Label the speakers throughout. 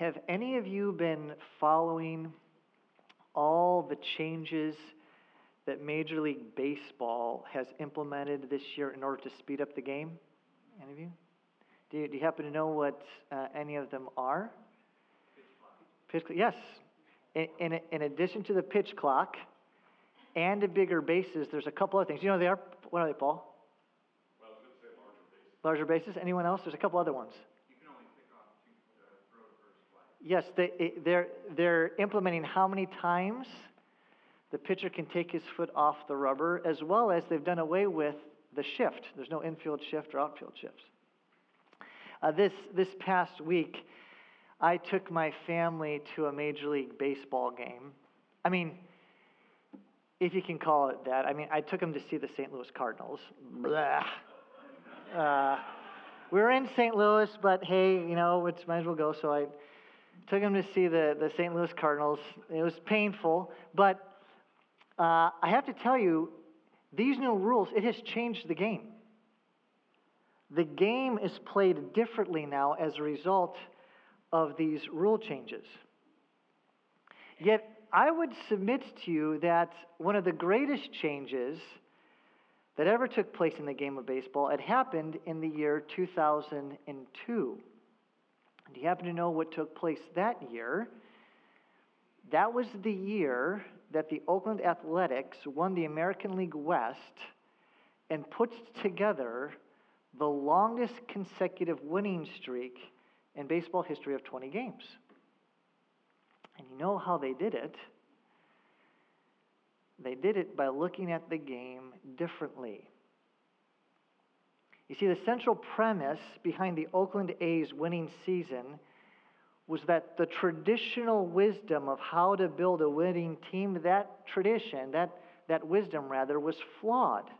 Speaker 1: have any of you been following all the changes that Major League Baseball has implemented this year in order to speed up the game? Any of you? Do you, do you happen to know what uh, any of them are? Pitch clock. Yes. In, in, in addition to the pitch clock and the bigger bases, there's a couple other things. You know they are? What are they, Paul?
Speaker 2: Well, I was gonna say larger bases.
Speaker 1: Larger bases? Anyone else? There's a couple other ones.
Speaker 2: You can only pick off two, uh, throw the first flag.
Speaker 1: Yes, they, it- they're, they're implementing how many times the pitcher can take his foot off the rubber, as well as they've done away with the shift. There's no infield shift or outfield shifts. Uh, this, this past week, I took my family to a Major League Baseball game. I mean, if you can call it that. I mean, I took them to see the St. Louis Cardinals. Blah. Uh, we were in St. Louis, but hey, you know, it's might as well go. So I took him to see the, the St. Louis Cardinals. It was painful, but uh, I have to tell you, these new rules, it has changed the game. The game is played differently now as a result of these rule changes. Yet, I would submit to you that one of the greatest changes that ever took place in the game of baseball, it happened in the year 2002. Do you happen to know what took place that year? That was the year that the Oakland Athletics won the American League West and put together the longest consecutive winning streak in baseball history of 20 games. And you know how they did it? They did it by looking at the game differently. You see, the central premise behind the Oakland A's winning season was that the traditional wisdom of how to build a winning team, that tradition, that, that wisdom rather, was flawed.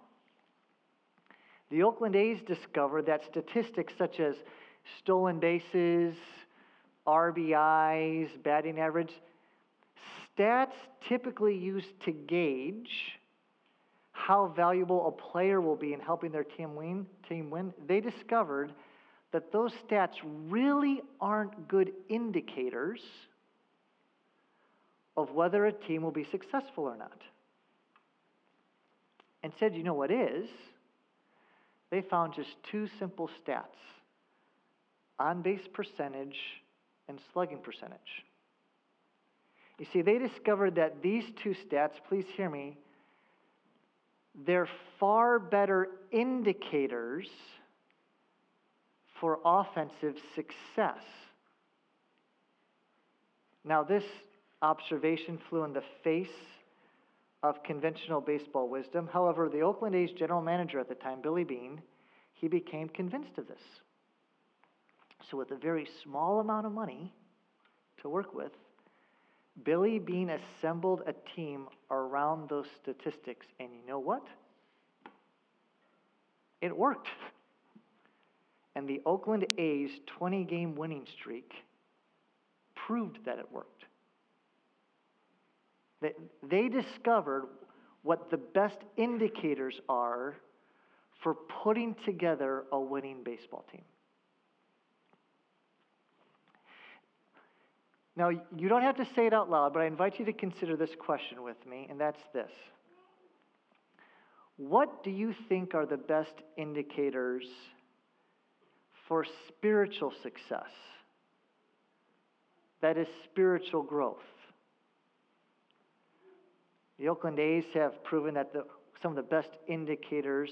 Speaker 1: The Oakland A's discovered that statistics such as stolen bases, RBIs, batting average, stats typically used to gauge how valuable a player will be in helping their team win, team win, they discovered that those stats really aren't good indicators of whether a team will be successful or not. Instead, you know what is? They found just two simple stats on base percentage and slugging percentage. You see, they discovered that these two stats, please hear me, they're far better indicators for offensive success. Now, this observation flew in the face of conventional baseball wisdom. However, the Oakland A's general manager at the time, Billy Beane, he became convinced of this. So, with a very small amount of money to work with, Billy Beane assembled a team around those statistics. And you know what? It worked. And the Oakland A's 20 game winning streak proved that it worked. They, they discovered what the best indicators are for putting together a winning baseball team. Now, you don't have to say it out loud, but I invite you to consider this question with me, and that's this What do you think are the best indicators for spiritual success? That is spiritual growth. The Oakland A's have proven that the, some of the best indicators,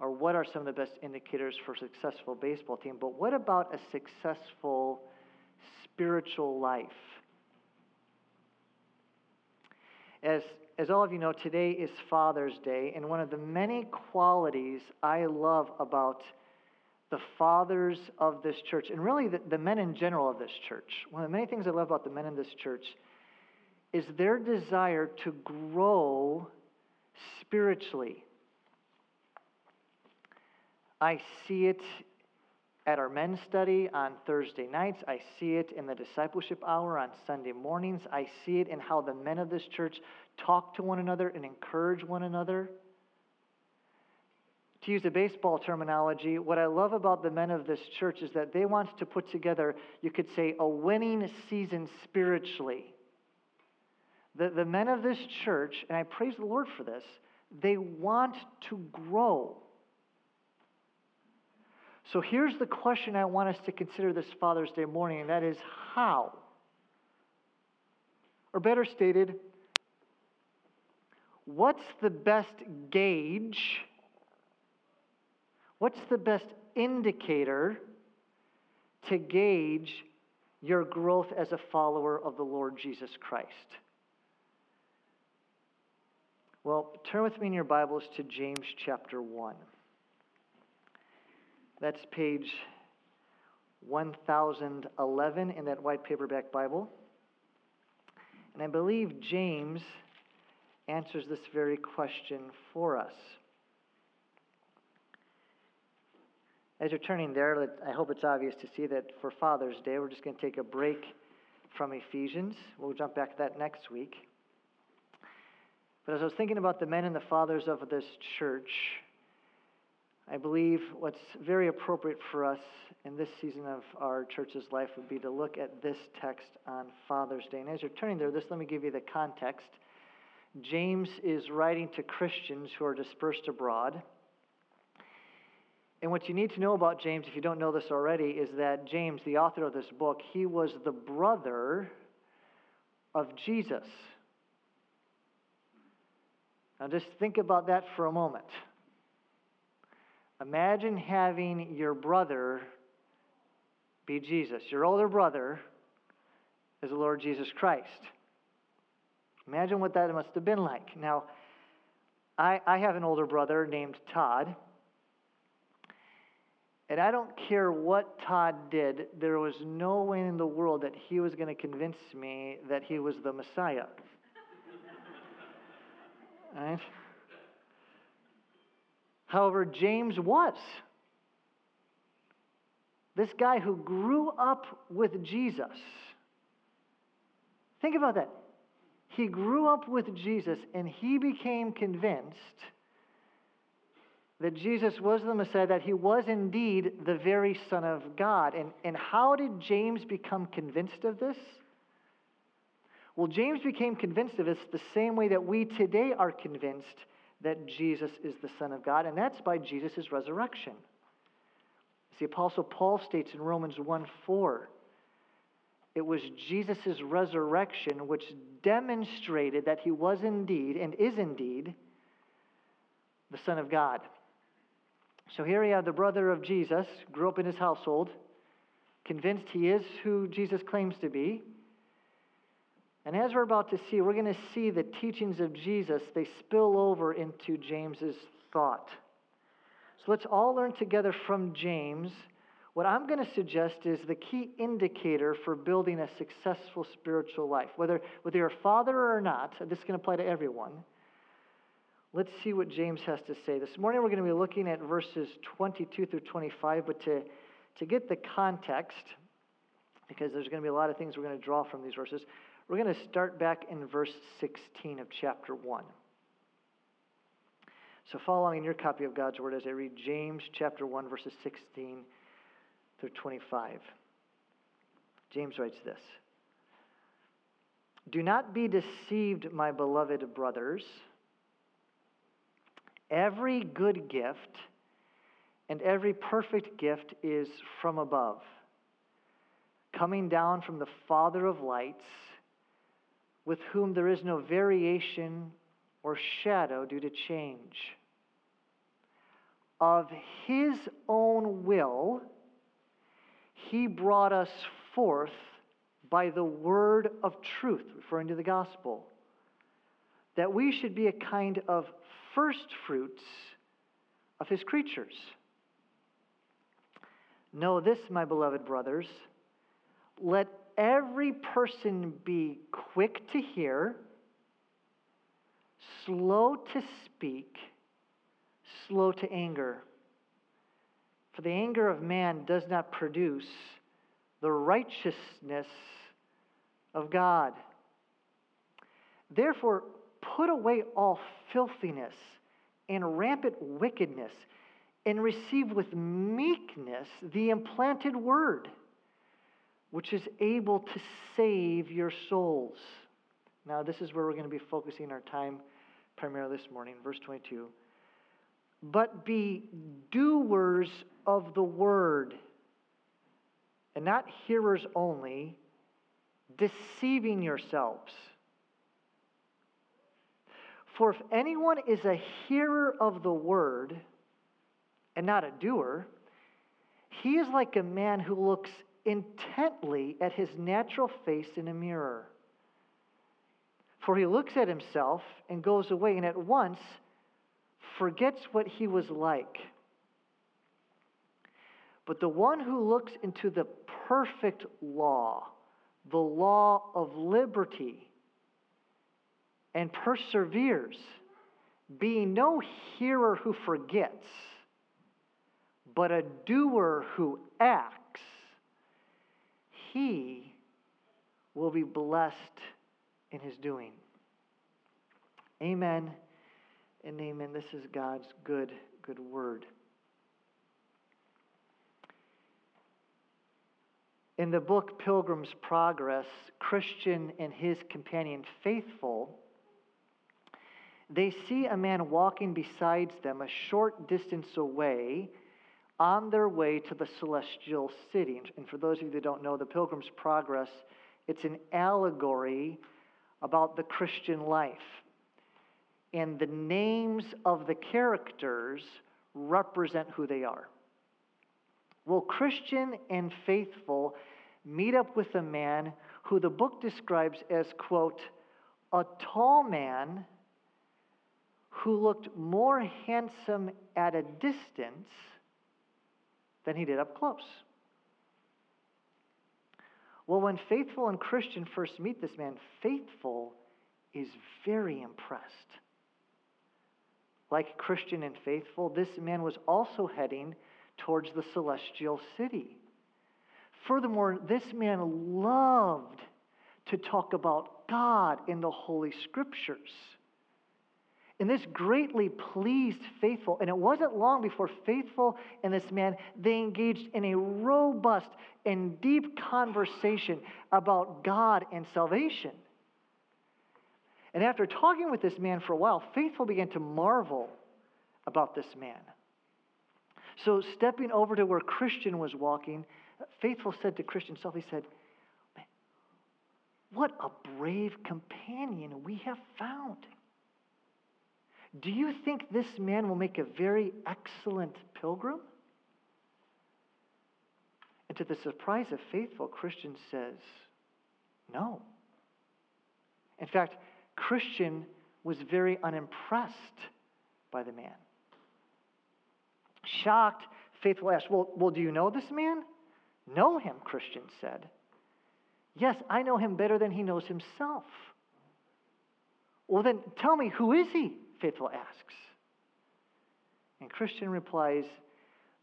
Speaker 1: or what are some of the best indicators for a successful baseball team, but what about a successful spiritual life? As, as all of you know, today is Father's Day, and one of the many qualities I love about the fathers of this church, and really the, the men in general of this church, one of the many things I love about the men in this church is their desire to grow spiritually. I see it at our men's study on Thursday nights. I see it in the discipleship hour on Sunday mornings. I see it in how the men of this church talk to one another and encourage one another. To use a baseball terminology, what I love about the men of this church is that they want to put together, you could say, a winning season spiritually. The, the men of this church, and I praise the Lord for this, they want to grow. So here's the question I want us to consider this Father's Day morning, and that is how? Or better stated, what's the best gauge? What's the best indicator to gauge your growth as a follower of the Lord Jesus Christ? Well, turn with me in your Bibles to James chapter 1. That's page 1011 in that white paperback Bible. And I believe James answers this very question for us. As you're turning there, I hope it's obvious to see that for Father's Day, we're just going to take a break from Ephesians. We'll jump back to that next week. But as I was thinking about the men and the fathers of this church, I believe what's very appropriate for us in this season of our church's life would be to look at this text on Father's Day. And as you're turning there, this let me give you the context. James is writing to Christians who are dispersed abroad. And what you need to know about James, if you don't know this already, is that James, the author of this book, he was the brother of Jesus. Now, just think about that for a moment. Imagine having your brother be Jesus. Your older brother is the Lord Jesus Christ. Imagine what that must have been like. Now, I, I have an older brother named Todd. And I don't care what Todd did, there was no way in the world that he was going to convince me that he was the Messiah. Right? However, James was. This guy who grew up with Jesus. Think about that. He grew up with Jesus and he became convinced that Jesus was the Messiah, that he was indeed the very Son of God. And, and how did James become convinced of this? Well, James became convinced of this the same way that we today are convinced that Jesus is the Son of God, and that's by Jesus' resurrection. As the Apostle Paul states in Romans 1 4, it was Jesus' resurrection which demonstrated that he was indeed and is indeed the Son of God. So here we have the brother of Jesus, grew up in his household, convinced he is who Jesus claims to be. And as we're about to see, we're going to see the teachings of Jesus, they spill over into James's thought. So let's all learn together from James. What I'm going to suggest is the key indicator for building a successful spiritual life. Whether, whether you're a father or not, this can apply to everyone. Let's see what James has to say. This morning we're going to be looking at verses 22 through 25, but to, to get the context, because there's going to be a lot of things we're going to draw from these verses, we're going to start back in verse 16 of chapter 1. So, following your copy of God's Word as I read James chapter 1, verses 16 through 25. James writes this Do not be deceived, my beloved brothers. Every good gift and every perfect gift is from above, coming down from the Father of lights with whom there is no variation or shadow due to change. Of his own will, he brought us forth by the word of truth, referring to the gospel, that we should be a kind of first fruits of his creatures. Know this, my beloved brothers. Let every person be quick to hear, slow to speak, slow to anger. For the anger of man does not produce the righteousness of God. Therefore, put away all filthiness and rampant wickedness, and receive with meekness the implanted word, which is able to save your souls. Now, this is where we're going to be focusing our time primarily this morning, verse 22. But be doers of the word, and not hearers only, deceiving yourselves. For if anyone is a hearer of the word and not a doer, he is like a man who looks intently at his natural face in a mirror. For he looks at himself and goes away and at once forgets what he was like. But the one who looks into the perfect law, the law of liberty, and perseveres, being no hearer who forgets, but a doer who acts, he will be blessed in his doing. Amen and amen. This is God's good, good word. In the book Pilgrim's Progress, Christian and his companion Faithful, they see a man walking beside them a short distance away on their way to the celestial city. And for those of you that don't know, the Pilgrim's Progress, it's an allegory about the Christian life. And the names of the characters represent who they are. Well, Christian and faithful meet up with a man who the book describes as, quote, a tall man who looked more handsome at a distance than he did up close. Well, when Faithful and Christian first meet this man, Faithful is very impressed. Like Christian and Faithful, this man was also heading towards the celestial city. Furthermore, this man loved to talk about God in the Holy Scriptures. And this greatly pleased Faithful. And it wasn't long before Faithful and this man, they engaged in a robust and deep conversation about God and salvation. And after talking with this man for a while, Faithful began to marvel about this man. So, stepping over to where Christian was walking, Faithful said to Christian self, he said, What a brave companion we have found. Do you think this man will make a very excellent pilgrim? And to the surprise of faithful, Christian says, No. In fact, Christian was very unimpressed by the man. Shocked, Faithful asked, Well, well do you know this man? Know him, Christian said. Yes, I know him better than he knows himself. Well, then tell me, who is he? Faithful asks. And Christian replies,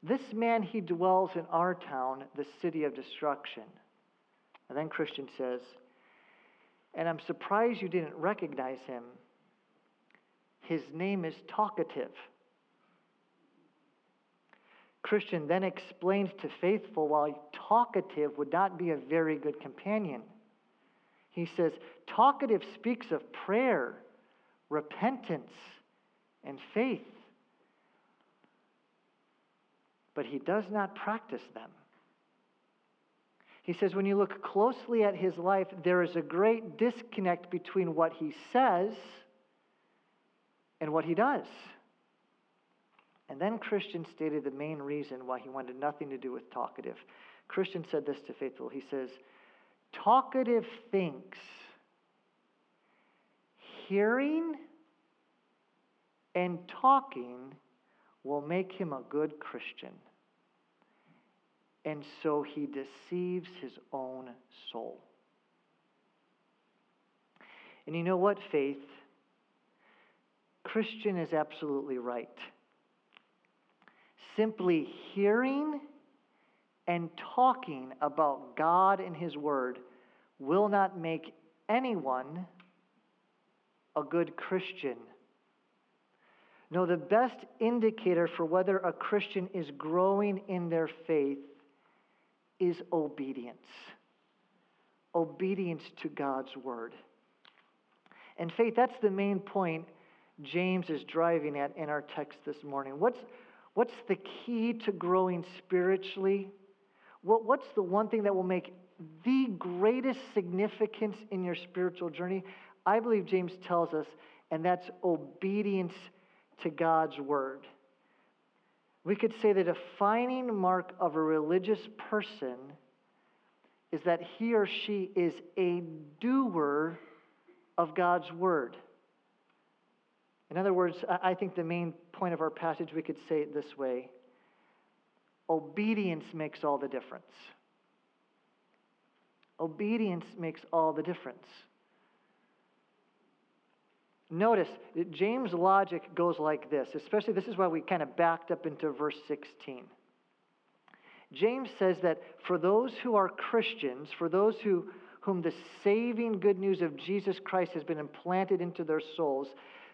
Speaker 1: This man, he dwells in our town, the city of destruction. And then Christian says, And I'm surprised you didn't recognize him. His name is Talkative. Christian then explains to Faithful why Talkative would not be a very good companion. He says, Talkative speaks of prayer repentance, and faith. But he does not practice them. He says, when you look closely at his life, there is a great disconnect between what he says and what he does. And then Christian stated the main reason why he wanted nothing to do with talkative. Christian said this to Faithful. He says, Talkative thinks hearing and talking will make him a good Christian. And so he deceives his own soul. And you know what, faith? Christian is absolutely right. Simply hearing and talking about God and His Word will not make anyone a good Christian. No, the best indicator for whether a Christian is growing in their faith is obedience. Obedience to God's word. And faith, that's the main point James is driving at in our text this morning. What's, what's the key to growing spiritually? What, what's the one thing that will make the greatest significance in your spiritual journey? I believe James tells us, and that's obedience to God's word. We could say the defining mark of a religious person is that he or she is a doer of God's word. In other words, I think the main point of our passage, we could say it this way obedience makes all the difference. Obedience makes all the difference. Notice, James' logic goes like this, especially this is why we kind of backed up into verse 16. James says that for those who are Christians, for those who, whom the saving good news of Jesus Christ has been implanted into their souls,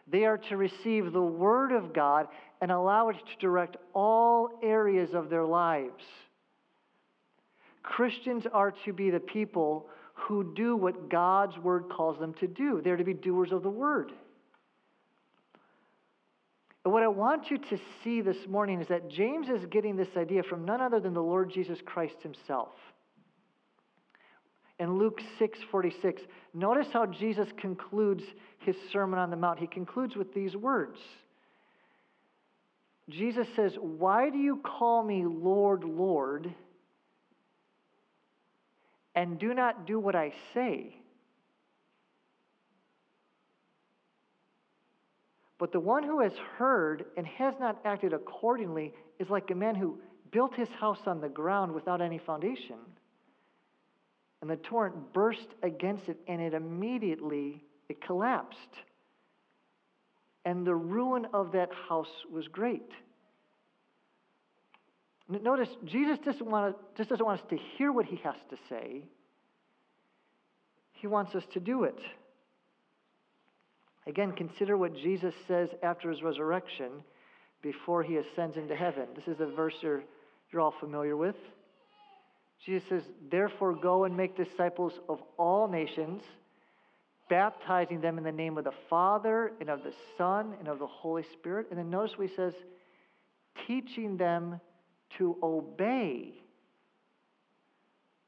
Speaker 1: they are to receive the Word of God and allow it to direct all areas of their lives. Christians are to be the people who do what God's Word calls them to do. They're to be doers of the Word. And what I want you to see this morning is that James is getting this idea from none other than the Lord Jesus Christ himself. In Luke 6:46, notice how Jesus concludes his Sermon on the Mount. He concludes with these words. Jesus says, "Why do you call me Lord, Lord, and do not do what I say?" But the one who has heard and has not acted accordingly is like a man who built his house on the ground without any foundation. And the torrent burst against it, and it immediately it collapsed. And the ruin of that house was great. Notice, Jesus doesn't want to, just doesn't want us to hear what he has to say. He wants us to do it. Again, consider what Jesus says after his resurrection before he ascends into heaven. This is a verse you're, you're all familiar with. Jesus says, Therefore, go and make disciples of all nations, baptizing them in the name of the Father, and of the Son, and of the Holy Spirit. And then notice what he says, teaching them to obey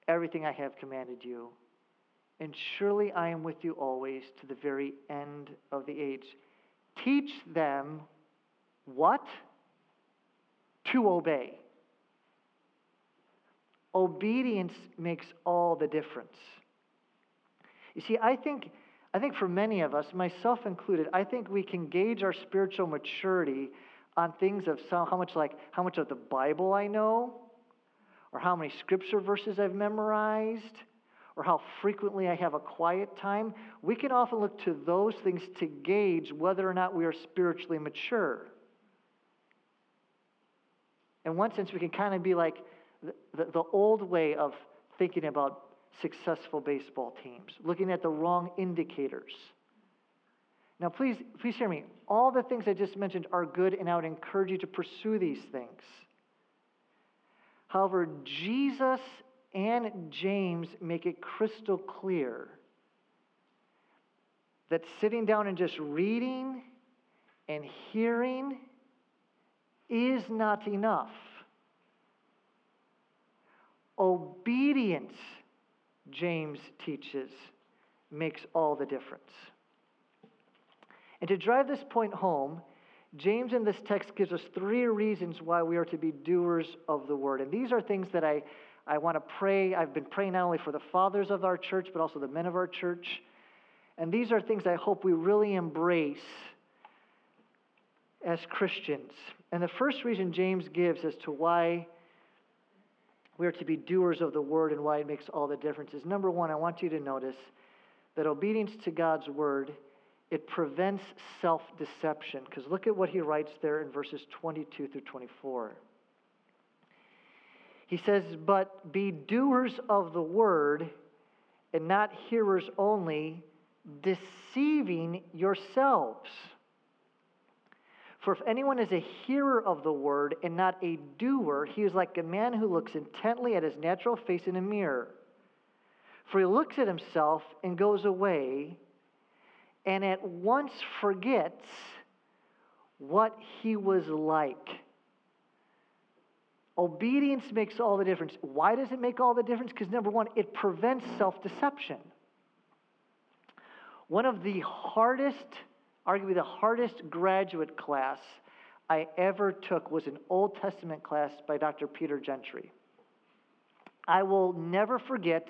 Speaker 1: everything I have commanded you and surely I am with you always to the very end of the age. Teach them what? To obey. Obedience makes all the difference. You see, I think, I think for many of us, myself included, I think we can gauge our spiritual maturity on things of some, how much like how much of the Bible I know, or how many scripture verses I've memorized, or how frequently I have a quiet time, we can often look to those things to gauge whether or not we are spiritually mature. In one sense, we can kind of be like the, the, the old way of thinking about successful baseball teams, looking at the wrong indicators. Now, please, please hear me. All the things I just mentioned are good, and I would encourage you to pursue these things. However, Jesus and James make it crystal clear that sitting down and just reading and hearing is not enough. Obedience, James teaches, makes all the difference. And to drive this point home, James in this text gives us three reasons why we are to be doers of the word. And these are things that I I want to pray. I've been praying not only for the fathers of our church, but also the men of our church. And these are things I hope we really embrace as Christians. And the first reason James gives as to why we are to be doers of the word and why it makes all the difference is number one, I want you to notice that obedience to God's word it prevents self-deception because look at what he writes there in verses 22 through 24 he says, But be doers of the word and not hearers only, deceiving yourselves. For if anyone is a hearer of the word and not a doer, he is like a man who looks intently at his natural face in a mirror. For he looks at himself and goes away and at once forgets what he was like. Obedience makes all the difference. Why does it make all the difference? Because number one, it prevents self deception. One of the hardest, arguably the hardest graduate class I ever took was an Old Testament class by Dr. Peter Gentry. I will never forget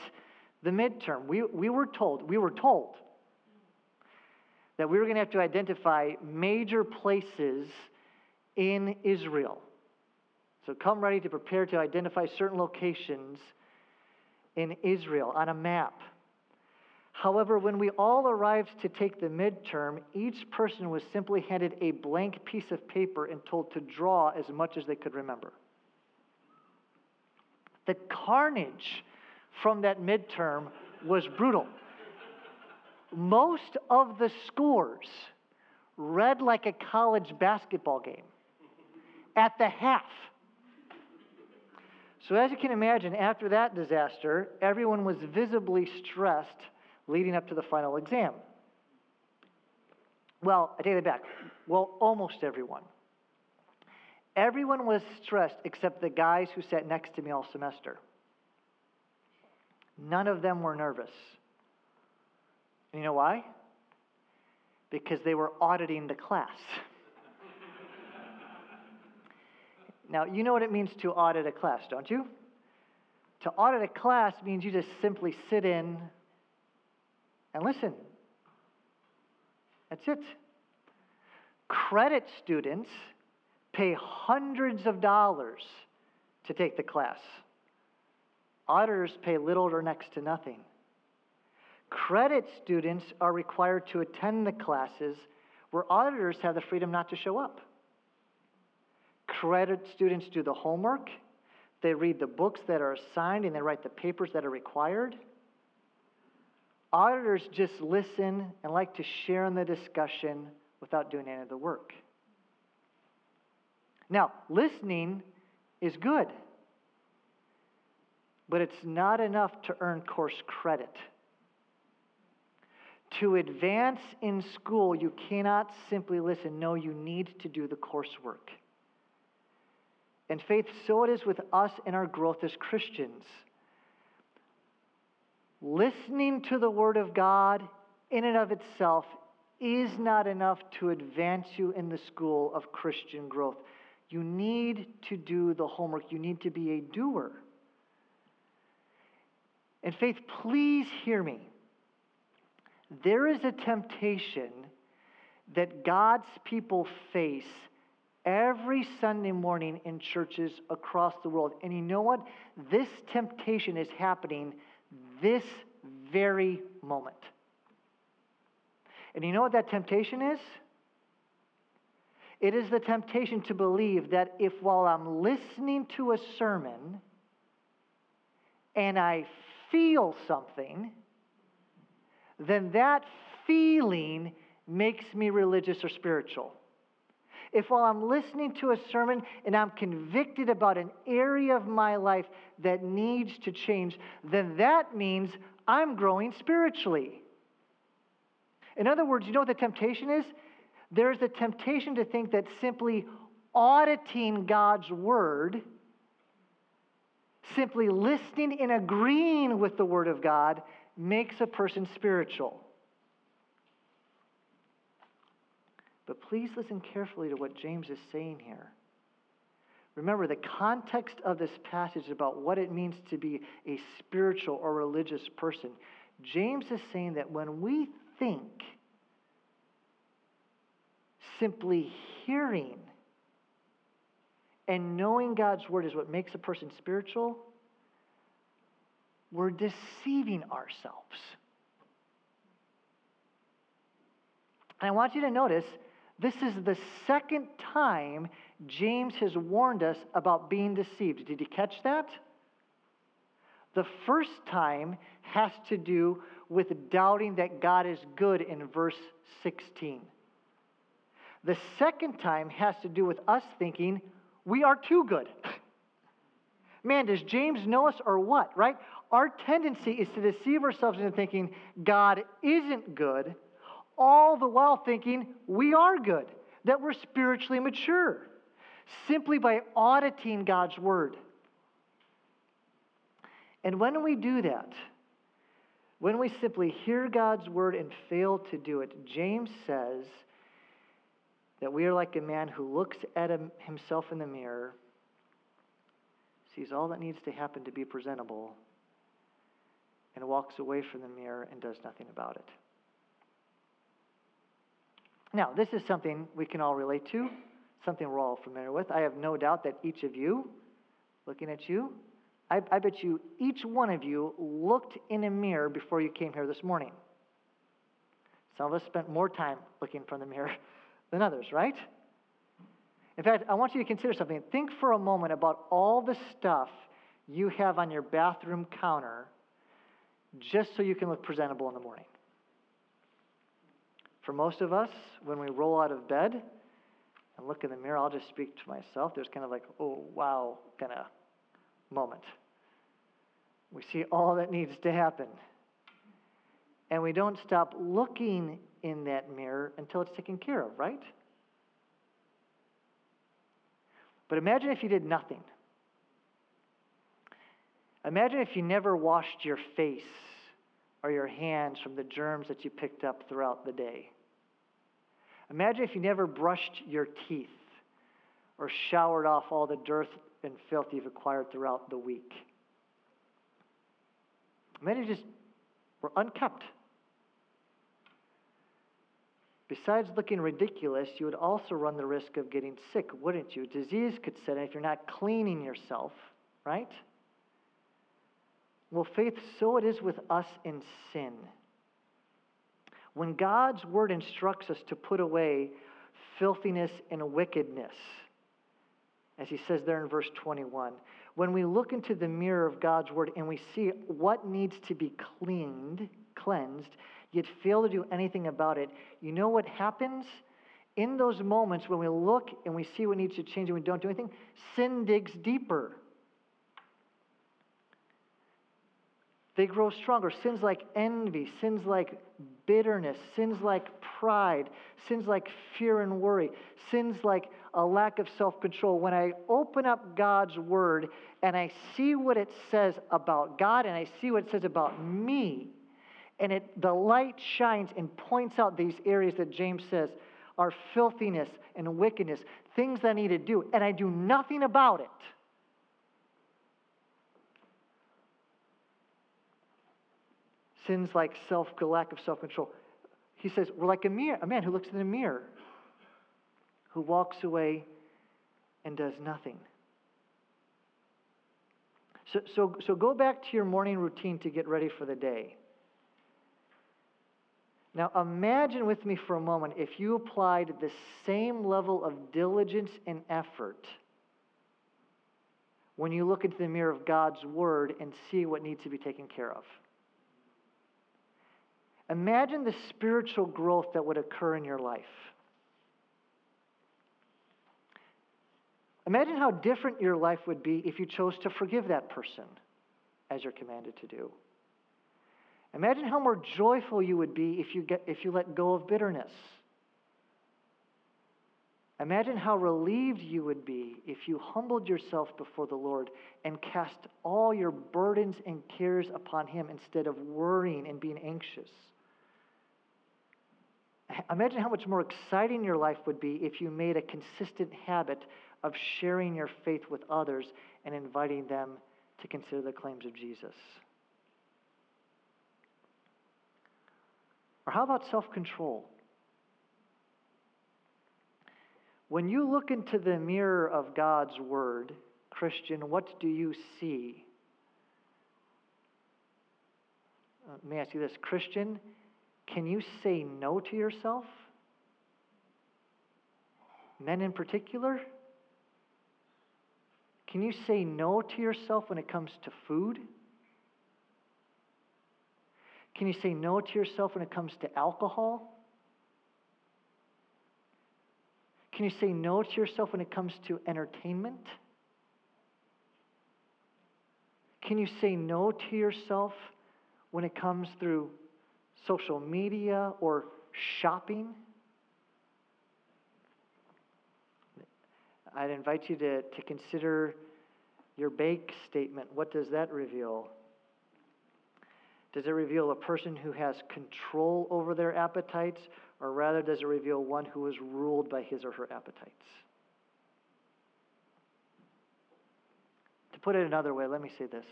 Speaker 1: the midterm. We, we were told, we were told that we were going to have to identify major places in Israel. So come ready to prepare to identify certain locations in Israel on a map. However, when we all arrived to take the midterm, each person was simply handed a blank piece of paper and told to draw as much as they could remember. The carnage from that midterm was brutal. Most of the scores read like a college basketball game at the half. So, as you can imagine, after that disaster, everyone was visibly stressed leading up to the final exam. Well, I take that back. Well, almost everyone. Everyone was stressed except the guys who sat next to me all semester. None of them were nervous. You know why? Because they were auditing the class. now, you know what it means to audit a class, don't you? To audit a class means you just simply sit in and listen. That's it. Credit students pay hundreds of dollars to take the class. Auditors pay little or next to nothing. Credit students are required to attend the classes where auditors have the freedom not to show up. Credit students do the homework, they read the books that are assigned, and they write the papers that are required. Auditors just listen and like to share in the discussion without doing any of the work. Now, listening is good, but it's not enough to earn course credit. To advance in school, you cannot simply listen. No, you need to do the coursework. And faith, so it is with us in our growth as Christians. Listening to the Word of God in and of itself is not enough to advance you in the school of Christian growth. You need to do the homework, you need to be a doer. And faith, please hear me. There is a temptation that God's people face every Sunday morning in churches across the world. And you know what? This temptation is happening this very moment. And you know what that temptation is? It is the temptation to believe that if while I'm listening to a sermon and I feel something, then that feeling makes me religious or spiritual if while I'm listening to a sermon and I'm convicted about an area of my life that needs to change, then that means I'm growing spiritually. In other words, you know what the temptation is? There's a temptation to think that simply auditing God's word, simply listening and agreeing with the word of God, makes a person spiritual. But please listen carefully to what James is saying here. Remember, the context of this passage about what it means to be a spiritual or religious person. James is saying that when we think simply hearing and knowing God's word is what makes a person spiritual, we're deceiving ourselves. And I want you to notice this is the second time James has warned us about being deceived. Did you catch that? The first time has to do with doubting that God is good in verse 16. The second time has to do with us thinking we are too good. Man, does James know us or what, right? Our tendency is to deceive ourselves into thinking God isn't good, all the while thinking we are good, that we're spiritually mature, simply by auditing God's word. And when we do that, when we simply hear God's word and fail to do it, James says that we are like a man who looks at himself in the mirror, sees all that needs to happen to be presentable, and walks away from the mirror and does nothing about it. Now, this is something we can all relate to, something we're all familiar with. I have no doubt that each of you, looking at you, I, I bet you each one of you looked in a mirror before you came here this morning. Some of us spent more time looking from the mirror than others, right? In fact, I want you to consider something. Think for a moment about all the stuff you have on your bathroom counter just so you can look presentable in the morning. For most of us, when we roll out of bed and look in the mirror, I'll just speak to myself. There's kind of like, oh, wow, kind of moment. We see all that needs to happen. And we don't stop looking in that mirror until it's taken care of, right? But imagine if you did nothing. Imagine if you never washed your face or your hands from the germs that you picked up throughout the day. Imagine if you never brushed your teeth or showered off all the dirt and filth you've acquired throughout the week. Imagine just were unkept. Besides looking ridiculous, you would also run the risk of getting sick, wouldn't you? Disease could set in if you're not cleaning yourself, right? Well, faith, so it is with us in sin. When God's word instructs us to put away filthiness and wickedness, as he says there in verse 21, when we look into the mirror of God's word and we see what needs to be cleaned, cleansed, yet fail to do anything about it, you know what happens? In those moments when we look and we see what needs to change and we don't do anything, sin digs deeper. They grow stronger. Sins like envy, sins like bitterness, sins like pride, sins like fear and worry, sins like a lack of self control. When I open up God's word and I see what it says about God and I see what it says about me, and it, the light shines and points out these areas that James says are filthiness and wickedness, things that I need to do, and I do nothing about it. Sins like self, lack of self control. He says, We're like a, mirror, a man who looks in the mirror, who walks away and does nothing. So, so, so go back to your morning routine to get ready for the day. Now, imagine with me for a moment if you applied the same level of diligence and effort when you look into the mirror of God's Word and see what needs to be taken care of. Imagine the spiritual growth that would occur in your life. Imagine how different your life would be if you chose to forgive that person as you're commanded to do. Imagine how more joyful you would be if you, get, if you let go of bitterness. Imagine how relieved you would be if you humbled yourself before the Lord and cast all your burdens and cares upon Him instead of worrying and being anxious. Imagine how much more exciting your life would be if you made a consistent habit of sharing your faith with others and inviting them to consider the claims of Jesus. Or how about self control? When you look into the mirror of God's Word, Christian, what do you see? Uh, let me ask you this Christian, can you say no to yourself? Men in particular? Can you say no to yourself when it comes to food? Can you say no to yourself when it comes to alcohol? Can you say no to yourself when it comes to entertainment? Can you say no to yourself when it comes through social media or shopping? I'd invite you to, to consider your bake statement. What does that reveal? Does it reveal a person who has control over their appetites, or rather, does it reveal one who is ruled by his or her appetites? To put it another way, let me say this.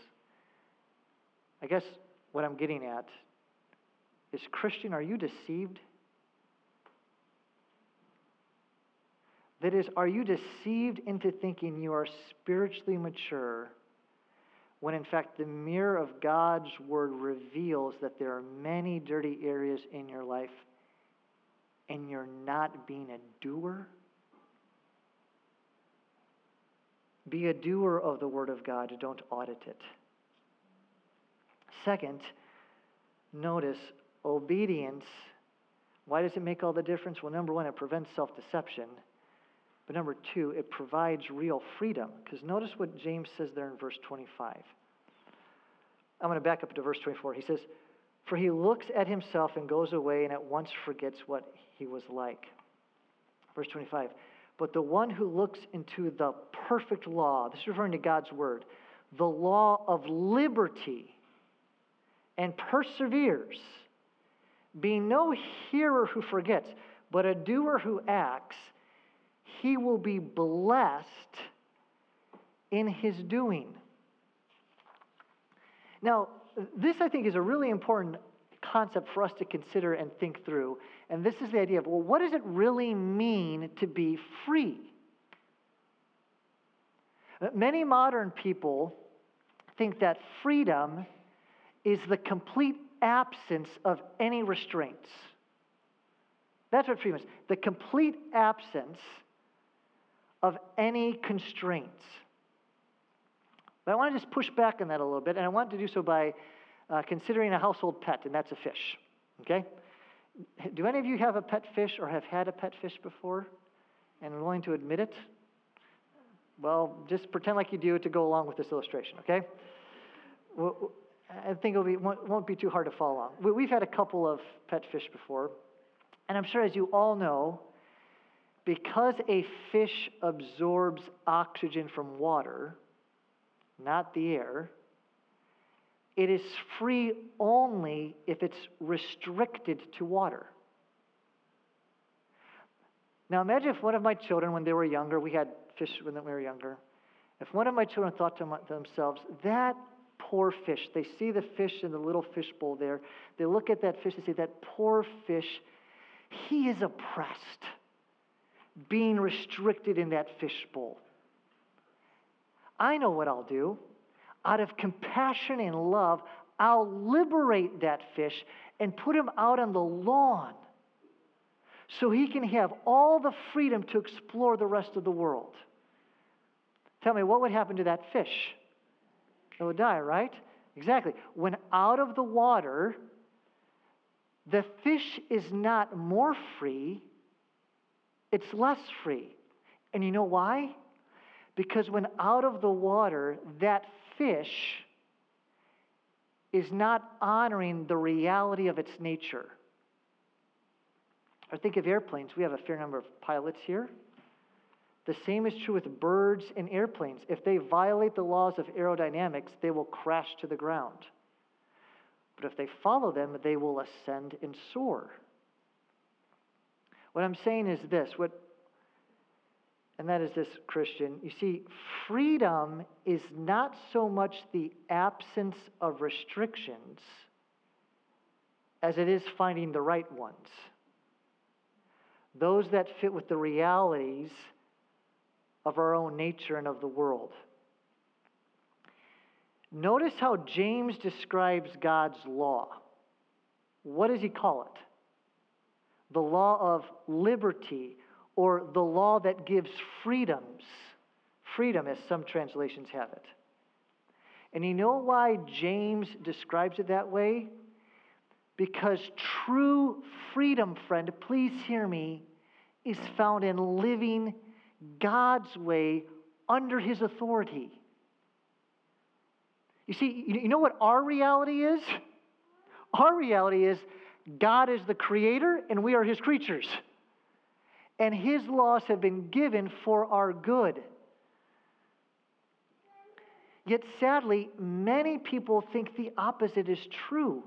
Speaker 1: I guess what I'm getting at is Christian, are you deceived? That is, are you deceived into thinking you are spiritually mature when in fact the mirror of God's word reveals that there are many dirty areas in your life and you're not being a doer? Be a doer of the word of God, don't audit it. Second, notice obedience. Why does it make all the difference? Well, number one, it prevents self deception. But number two, it provides real freedom. Because notice what James says there in verse 25. I'm going to back up to verse 24. He says, For he looks at himself and goes away and at once forgets what he was like. Verse 25. But the one who looks into the perfect law, this is referring to God's word, the law of liberty, and perseveres, being no hearer who forgets, but a doer who acts, he will be blessed in his doing. Now, this I think is a really important concept for us to consider and think through. And this is the idea of well, what does it really mean to be free? Many modern people think that freedom is the complete absence of any restraints. That's what freedom is the complete absence of any constraints. But I want to just push back on that a little bit, and I want to do so by uh, considering a household pet, and that's a fish. Okay? Do any of you have a pet fish or have had a pet fish before and willing to admit it? Well, just pretend like you do to go along with this illustration, okay? I think it be, won't be too hard to follow. We've had a couple of pet fish before, and I'm sure as you all know, because a fish absorbs oxygen from water, not the air, it is free only if it's restricted to water. Now imagine if one of my children, when they were younger, we had fish when we were younger, if one of my children thought to themselves, that poor fish, they see the fish in the little fish bowl there, they look at that fish and say, that poor fish, he is oppressed being restricted in that fishbowl. I know what I'll do. Out of compassion and love, I'll liberate that fish and put him out on the lawn so he can have all the freedom to explore the rest of the world. Tell me, what would happen to that fish? It would die, right? Exactly. When out of the water, the fish is not more free, it's less free. And you know why? Because when out of the water, that fish is not honoring the reality of its nature. Or think of airplanes. We have a fair number of pilots here. The same is true with birds and airplanes. If they violate the laws of aerodynamics, they will crash to the ground. But if they follow them, they will ascend and soar. What I'm saying is this, what and that is this, Christian. You see, freedom is not so much the absence of restrictions as it is finding the right ones. Those that fit with the realities of our own nature and of the world. Notice how James describes God's law. What does he call it? the law of liberty, or the law that gives freedoms. Freedom, as some translations have it. And you know why James describes it that way? Because true freedom, friend, please hear me, is found in living God's way under His authority. You see, you know what our reality is? Our reality is God is the creator and we are His creatures. And His laws have been given for our good. Yet sadly, many people think the opposite is true.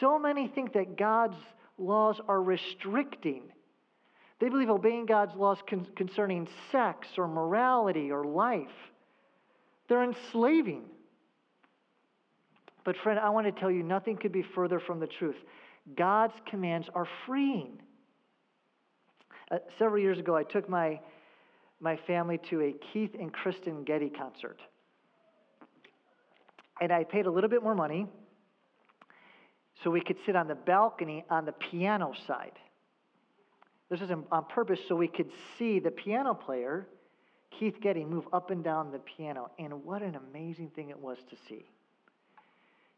Speaker 1: So many think that God's laws are restricting. They believe obeying God's laws con- concerning sex or morality or life. They're enslaving. But, friend, I want to tell you nothing could be further from the truth. God's commands are freeing. Uh, several years ago, I took my, my family to a Keith and Kristen Getty concert. And I paid a little bit more money so we could sit on the balcony on the piano side. This is on purpose so we could see the piano player, Keith Getty, move up and down the piano. And what an amazing thing it was to see.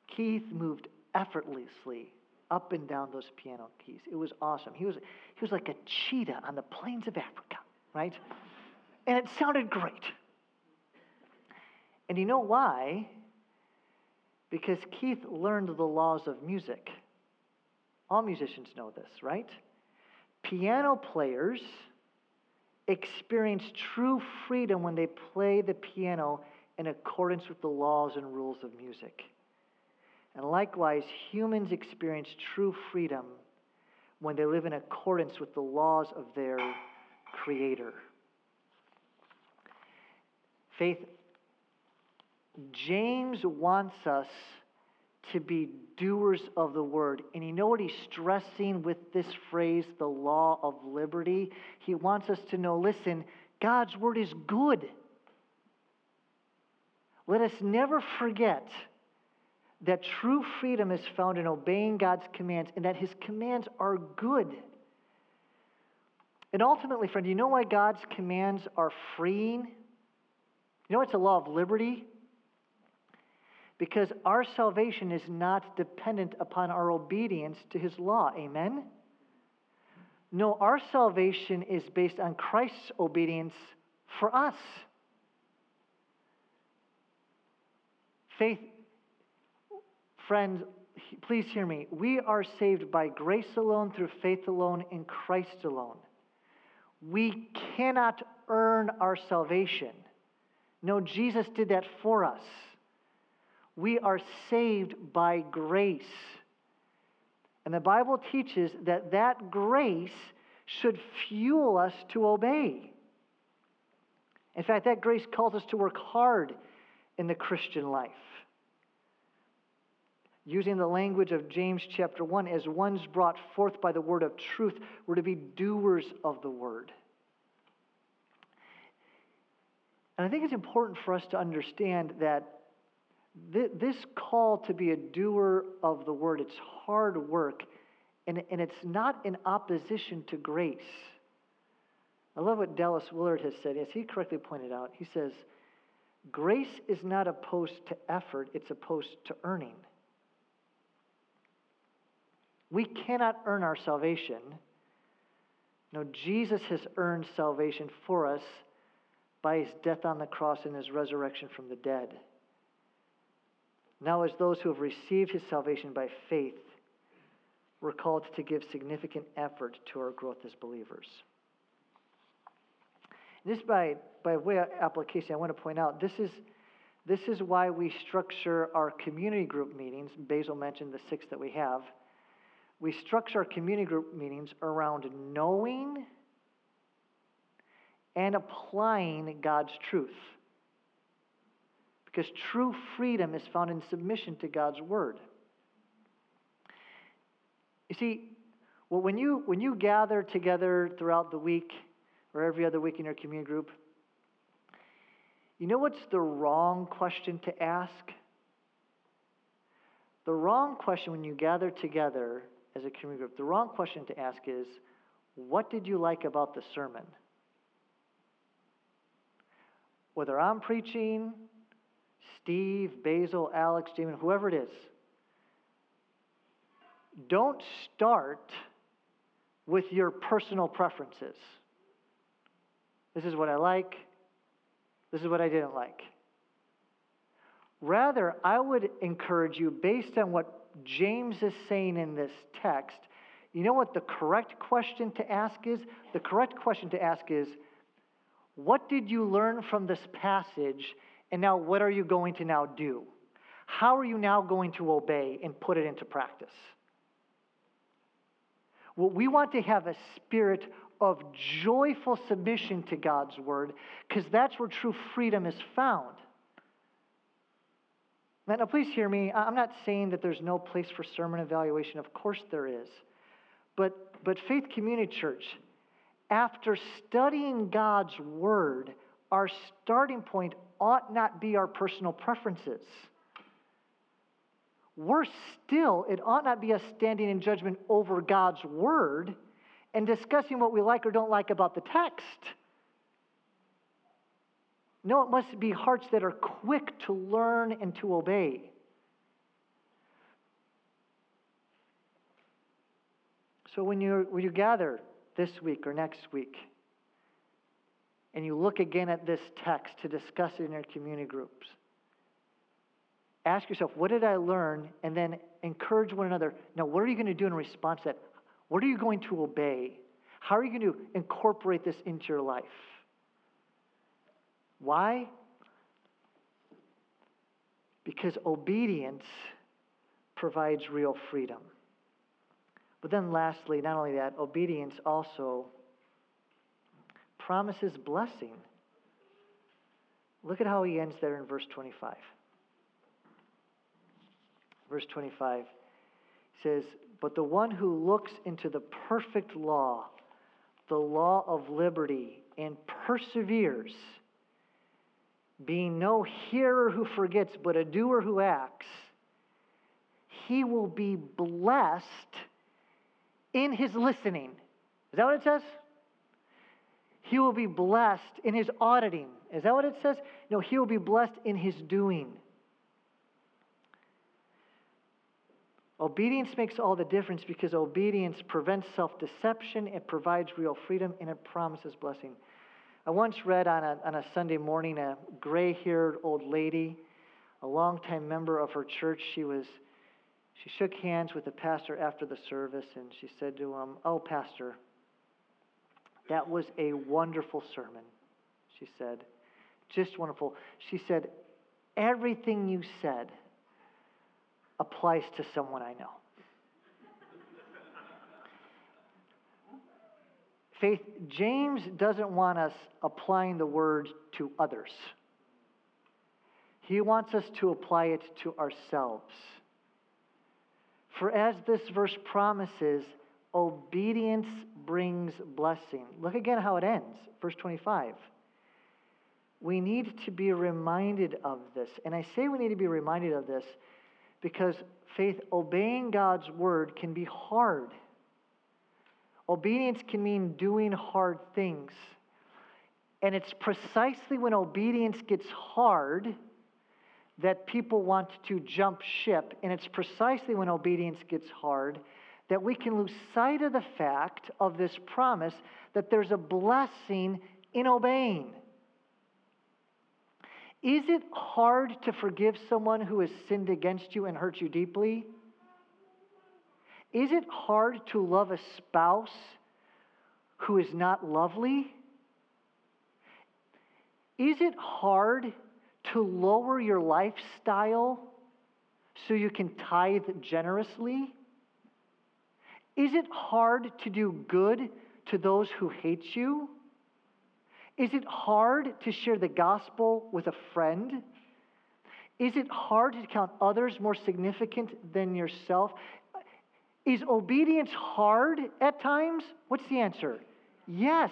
Speaker 1: Keith moved effortlessly up and down those piano keys. It was awesome. He was, he was like a cheetah on the plains of Africa, right? And it sounded great. And you know why? Because Keith learned the laws of music. All musicians know this, right? Piano players experience true freedom when they play the piano in accordance with the laws and rules of music. And likewise, humans experience true freedom when they live in accordance with the laws of their Creator. Faith James wants us to be doers of the word. And you know what he's stressing with this phrase, the law of liberty? He wants us to know listen, God's word is good. Let us never forget that true freedom is found in obeying God's commands and that his commands are good. And ultimately, friend, you know why God's commands are freeing? You know it's a law of liberty? Because our salvation is not dependent upon our obedience to his law. Amen? No, our salvation is based on Christ's obedience for us. Faith, friends, please hear me. We are saved by grace alone, through faith alone, in Christ alone. We cannot earn our salvation. No, Jesus did that for us. We are saved by grace. And the Bible teaches that that grace should fuel us to obey. In fact, that grace calls us to work hard in the Christian life. Using the language of James chapter 1, as ones brought forth by the word of truth, we're to be doers of the word. And I think it's important for us to understand that this call to be a doer of the word, it's hard work, and, and it's not in opposition to grace. I love what Dallas Willard has said. As he correctly pointed out, he says, Grace is not opposed to effort, it's opposed to earning. We cannot earn our salvation. No, Jesus has earned salvation for us by his death on the cross and his resurrection from the dead. Now, as those who have received his salvation by faith, we're called to give significant effort to our growth as believers. Just by, by way of application, I want to point out this is, this is why we structure our community group meetings. Basil mentioned the six that we have. We structure our community group meetings around knowing and applying God's truth. Because true freedom is found in submission to God's word. You see, well, when you when you gather together throughout the week or every other week in your community group, you know what's the wrong question to ask? The wrong question when you gather together as a community group, the wrong question to ask is, what did you like about the sermon? Whether I'm preaching Steve, Basil, Alex, Damon, whoever it is, don't start with your personal preferences. This is what I like. This is what I didn't like. Rather, I would encourage you, based on what James is saying in this text, you know what the correct question to ask is? The correct question to ask is, what did you learn from this passage, and now what are you going to now do? How are you now going to obey and put it into practice? Well, we want to have a spirit of joyful submission to God's word because that's where true freedom is found. Now, please hear me. I'm not saying that there's no place for sermon evaluation. Of course, there is. But, but Faith Community Church, after studying God's Word, our starting point ought not be our personal preferences. We're still, it ought not be us standing in judgment over God's Word and discussing what we like or don't like about the text. No, it must be hearts that are quick to learn and to obey. So when you, when you gather this week or next week, and you look again at this text to discuss it in your community groups, ask yourself, what did I learn? And then encourage one another. Now, what are you going to do in response to that? What are you going to obey? How are you going to incorporate this into your life? Why? Because obedience provides real freedom. But then, lastly, not only that, obedience also promises blessing. Look at how he ends there in verse 25. Verse 25 says, But the one who looks into the perfect law, the law of liberty, and perseveres, being no hearer who forgets, but a doer who acts, he will be blessed in his listening. Is that what it says? He will be blessed in his auditing. Is that what it says? No, he will be blessed in his doing. Obedience makes all the difference because obedience prevents self deception, it provides real freedom, and it promises blessing. I once read on a, on a Sunday morning a gray haired old lady, a longtime member of her church. She was she shook hands with the pastor after the service and she said to him, Oh, Pastor, that was a wonderful sermon, she said. Just wonderful. She said, Everything you said applies to someone I know. Faith, James doesn't want us applying the word to others. He wants us to apply it to ourselves. For as this verse promises, obedience brings blessing. Look again how it ends, verse 25. We need to be reminded of this. And I say we need to be reminded of this because faith, obeying God's word can be hard. Obedience can mean doing hard things. And it's precisely when obedience gets hard that people want to jump ship, and it's precisely when obedience gets hard that we can lose sight of the fact of this promise that there's a blessing in obeying. Is it hard to forgive someone who has sinned against you and hurt you deeply? Is it hard to love a spouse who is not lovely? Is it hard to lower your lifestyle so you can tithe generously? Is it hard to do good to those who hate you? Is it hard to share the gospel with a friend? Is it hard to count others more significant than yourself? Is obedience hard at times? What's the answer? Yes.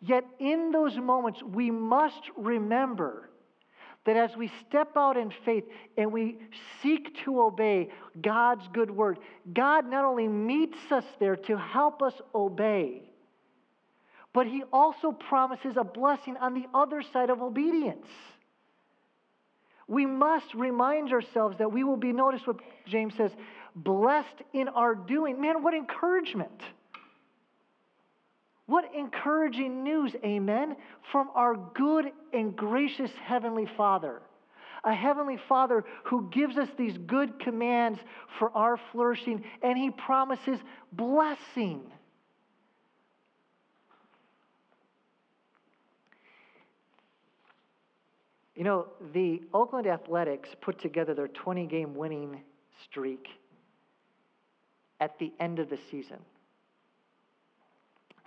Speaker 1: Yet in those moments, we must remember that as we step out in faith and we seek to obey God's good word, God not only meets us there to help us obey, but He also promises a blessing on the other side of obedience. We must remind ourselves that we will be, notice what James says, blessed in our doing. Man, what encouragement! What encouraging news, amen, from our good and gracious Heavenly Father. A Heavenly Father who gives us these good commands for our flourishing, and He promises blessing. You know, the Oakland Athletics put together their 20 game winning streak at the end of the season.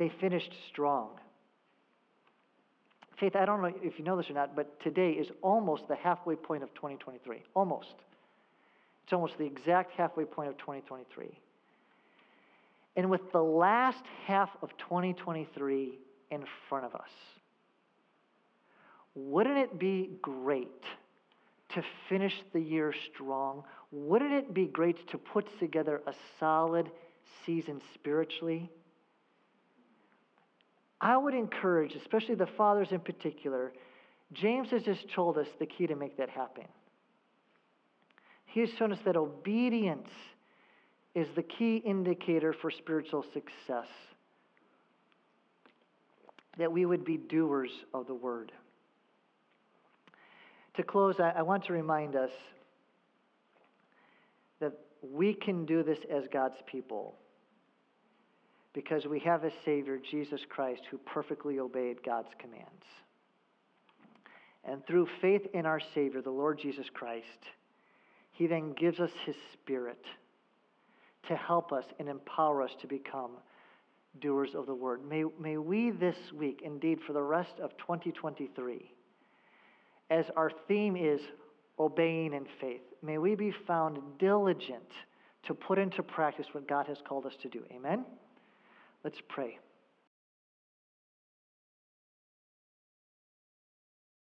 Speaker 1: They finished strong. Faith, I don't know if you know this or not, but today is almost the halfway point of 2023. Almost. It's almost the exact halfway point of 2023. And with the last half of 2023 in front of us, wouldn't it be great to finish the year strong? Wouldn't it be great to put together a solid season spiritually? I would encourage, especially the fathers in particular, James has just told us the key to make that happen. He has shown us that obedience is the key indicator for spiritual success. That we would be doers of the word. To close, I, want to remind us that we can do this as God's people because we have a Savior, Jesus Christ, who perfectly obeyed God's commands. And through faith in our Savior, the Lord Jesus Christ, He then gives us His Spirit to help us and empower us to become doers of the Word. May, may we this week, indeed for the rest of 2023, as our theme is obeying in faith, may we be found diligent to put into practice what God has called us to do. Amen? Let's pray.